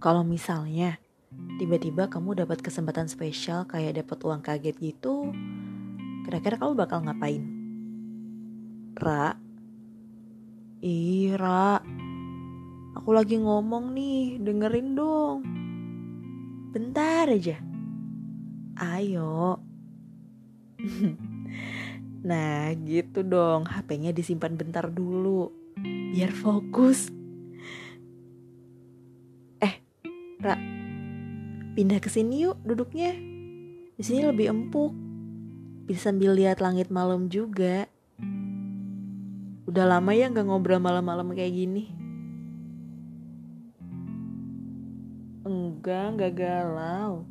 Kalau misalnya tiba-tiba kamu dapat kesempatan spesial kayak dapat uang kaget gitu, kira-kira kamu bakal ngapain? Ra? Ira, aku lagi ngomong nih, dengerin dong. Bentar aja. Ayo. nah, gitu dong. HP-nya disimpan bentar dulu. Biar fokus. Pindah ke sini yuk duduknya. Di sini lebih empuk. Bisa sambil lihat langit malam juga. Udah lama ya nggak ngobrol malam-malam kayak gini. Enggak, enggak galau.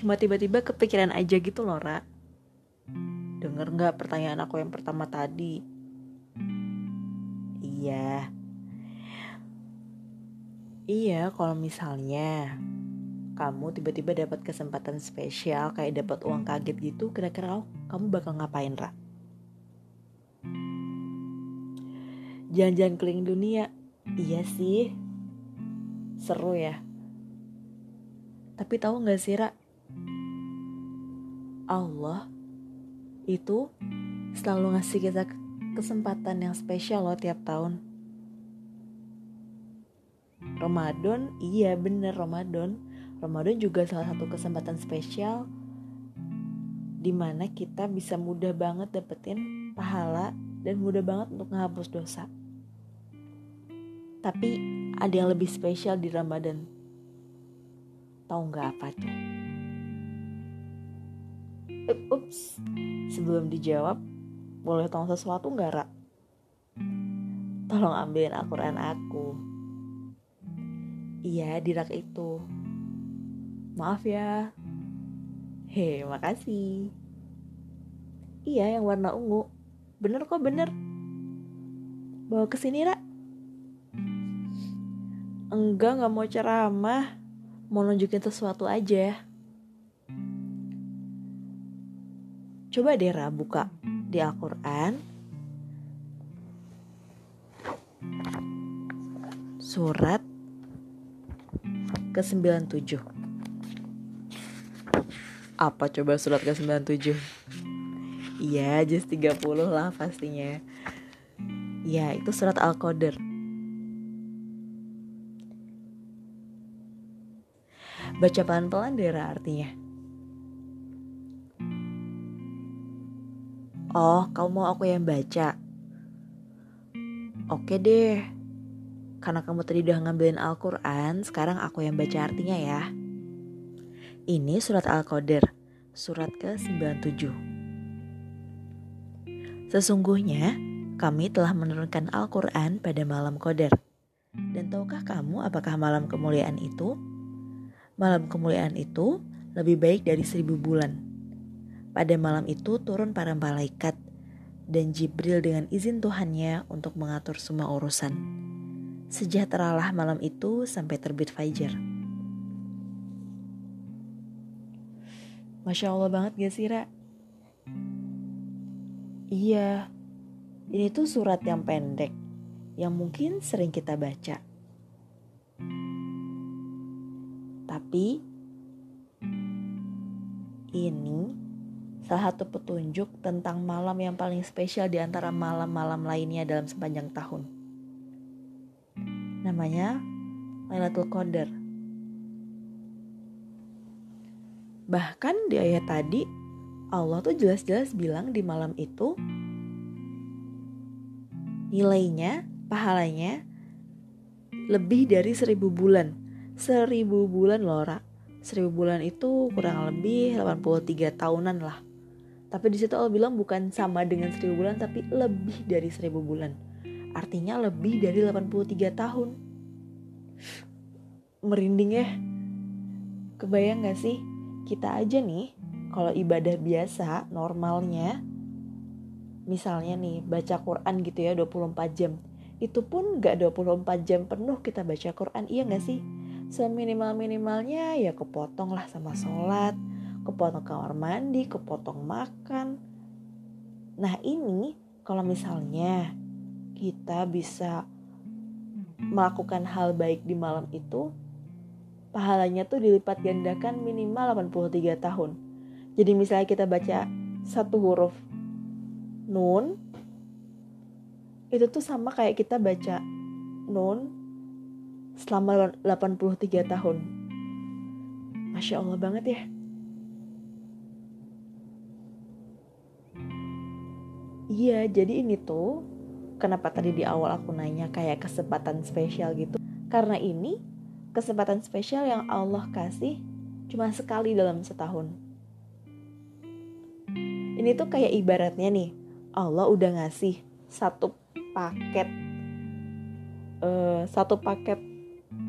Cuma tiba-tiba kepikiran aja gitu loh, Ra. Dengar nggak pertanyaan aku yang pertama tadi? Iya, Iya, kalau misalnya kamu tiba-tiba dapat kesempatan spesial kayak dapat uang kaget gitu, kira-kira kamu bakal ngapain, Ra? Jalan-jalan keliling dunia. Iya sih. Seru ya. Tapi tahu nggak sih, Ra? Allah itu selalu ngasih kita kesempatan yang spesial loh tiap tahun Ramadan iya bener Ramadan. Ramadan juga salah satu kesempatan spesial di mana kita bisa mudah banget dapetin pahala dan mudah banget untuk menghapus dosa. Tapi ada yang lebih spesial di Ramadan. Tahu nggak apa tuh? Ups. Sebelum dijawab boleh tahu sesuatu nggak Ra? tolong ambilin Al-Quran aku Iya, di rak itu. Maaf ya. He, makasih. Iya, yang warna ungu. Bener kok, bener. Bawa ke sini, Ra. Enggak, nggak mau ceramah. Mau nunjukin sesuatu aja. Coba deh, Ra, buka di Al-Quran. Surat ke-97 Apa coba surat ke-97? Iya, juz 30 lah pastinya. Ya, itu surat Al-Qadr. Baca pelan-pelan deh artinya. Oh, kamu mau aku yang baca? Oke deh, karena kamu tadi udah ngambilin Al-Quran, sekarang aku yang baca artinya ya. Ini surat Al-Qadr, surat ke-97. Sesungguhnya, kami telah menurunkan Al-Quran pada malam Qadar. Dan tahukah kamu apakah malam kemuliaan itu? Malam kemuliaan itu lebih baik dari seribu bulan. Pada malam itu turun para malaikat dan Jibril dengan izin Tuhannya untuk mengatur semua urusan. Sejahteralah malam itu sampai terbit fajar. Masya Allah banget gak sih, Ra? Iya, ini tuh surat yang pendek, yang mungkin sering kita baca. Tapi, ini salah satu petunjuk tentang malam yang paling spesial di antara malam-malam lainnya dalam sepanjang tahun namanya Lailatul Qadar. Bahkan di ayat tadi Allah tuh jelas-jelas bilang di malam itu nilainya, pahalanya lebih dari seribu bulan. Seribu bulan lora. Seribu bulan itu kurang lebih 83 tahunan lah. Tapi di situ Allah bilang bukan sama dengan seribu bulan tapi lebih dari seribu bulan. Artinya lebih dari 83 tahun. Merinding ya. Kebayang gak sih? Kita aja nih, kalau ibadah biasa, normalnya, misalnya nih, baca Quran gitu ya 24 jam. Itu pun gak 24 jam penuh kita baca Quran, iya gak sih? Seminimal-minimalnya ya kepotong lah sama sholat, kepotong kamar mandi, kepotong makan. Nah ini kalau misalnya kita bisa melakukan hal baik di malam itu pahalanya tuh dilipat gandakan minimal 83 tahun. Jadi misalnya kita baca satu huruf nun itu tuh sama kayak kita baca nun selama 83 tahun. Masya Allah banget ya. Iya, jadi ini tuh kenapa tadi di awal aku nanya kayak kesempatan spesial gitu. Karena ini kesempatan spesial yang Allah kasih cuma sekali dalam setahun. Ini tuh kayak ibaratnya nih, Allah udah ngasih satu paket uh, satu paket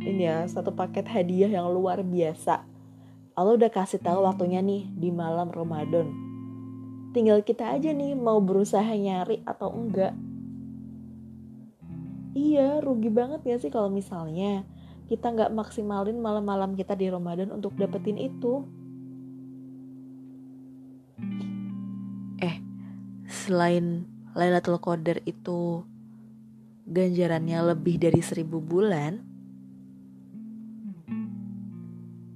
ini ya, satu paket hadiah yang luar biasa. Allah udah kasih tahu waktunya nih di malam Ramadan tinggal kita aja nih mau berusaha nyari atau enggak iya rugi banget ya sih kalau misalnya kita nggak maksimalin malam-malam kita di Ramadan untuk dapetin itu eh selain Lailatul Qadar itu ganjarannya lebih dari seribu bulan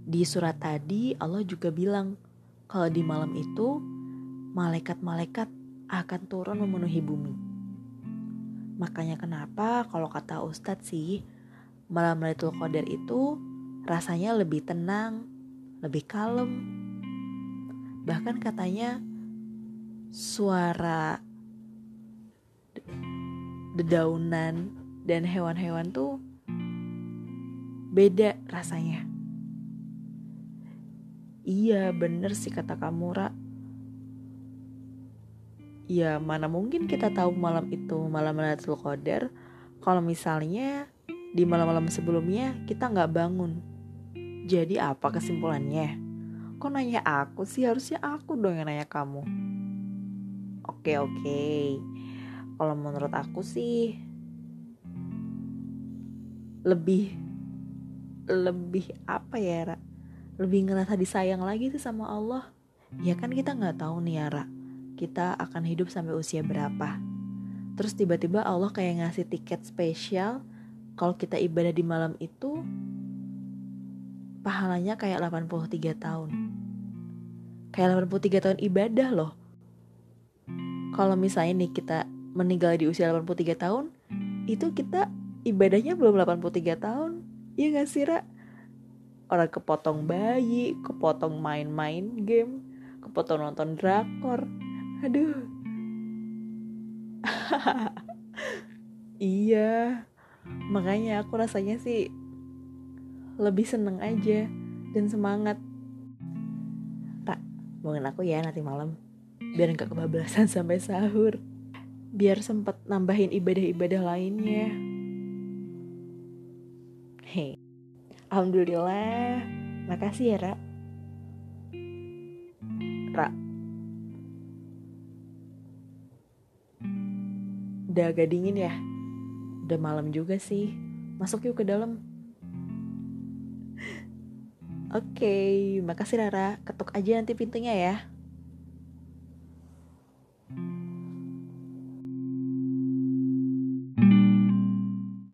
di surat tadi Allah juga bilang kalau di malam itu malaikat-malaikat akan turun memenuhi bumi. Makanya kenapa kalau kata Ustadz sih, malam Lailatul Qadar itu rasanya lebih tenang, lebih kalem. Bahkan katanya suara dedaunan dan hewan-hewan tuh beda rasanya. Iya bener sih kata kamu Ra ya mana mungkin kita tahu malam itu malam Lailatul Qadar kalau misalnya di malam-malam sebelumnya kita nggak bangun. Jadi apa kesimpulannya? Kok nanya aku sih? Harusnya aku dong yang nanya kamu. Oke oke. Kalau menurut aku sih lebih lebih apa ya Ra? Lebih ngerasa disayang lagi tuh sama Allah. Ya kan kita nggak tahu nih ya Ra kita akan hidup sampai usia berapa. Terus tiba-tiba Allah kayak ngasih tiket spesial kalau kita ibadah di malam itu pahalanya kayak 83 tahun. Kayak 83 tahun ibadah loh. Kalau misalnya nih kita meninggal di usia 83 tahun, itu kita ibadahnya belum 83 tahun. Iya gak sih, Ra? Orang kepotong bayi, kepotong main-main game, kepotong nonton drakor, aduh. Iya. Makanya aku rasanya sih lebih seneng aja dan semangat. Tak bangun aku ya nanti malam. Biar nggak kebablasan sampai sahur. Biar sempet nambahin ibadah-ibadah lainnya. Hei alhamdulillah. Makasih ya Ra. Ra Udah agak dingin ya? Udah malam juga sih. Masuk yuk ke dalam. Oke, okay, makasih Rara. Ketuk aja nanti pintunya ya.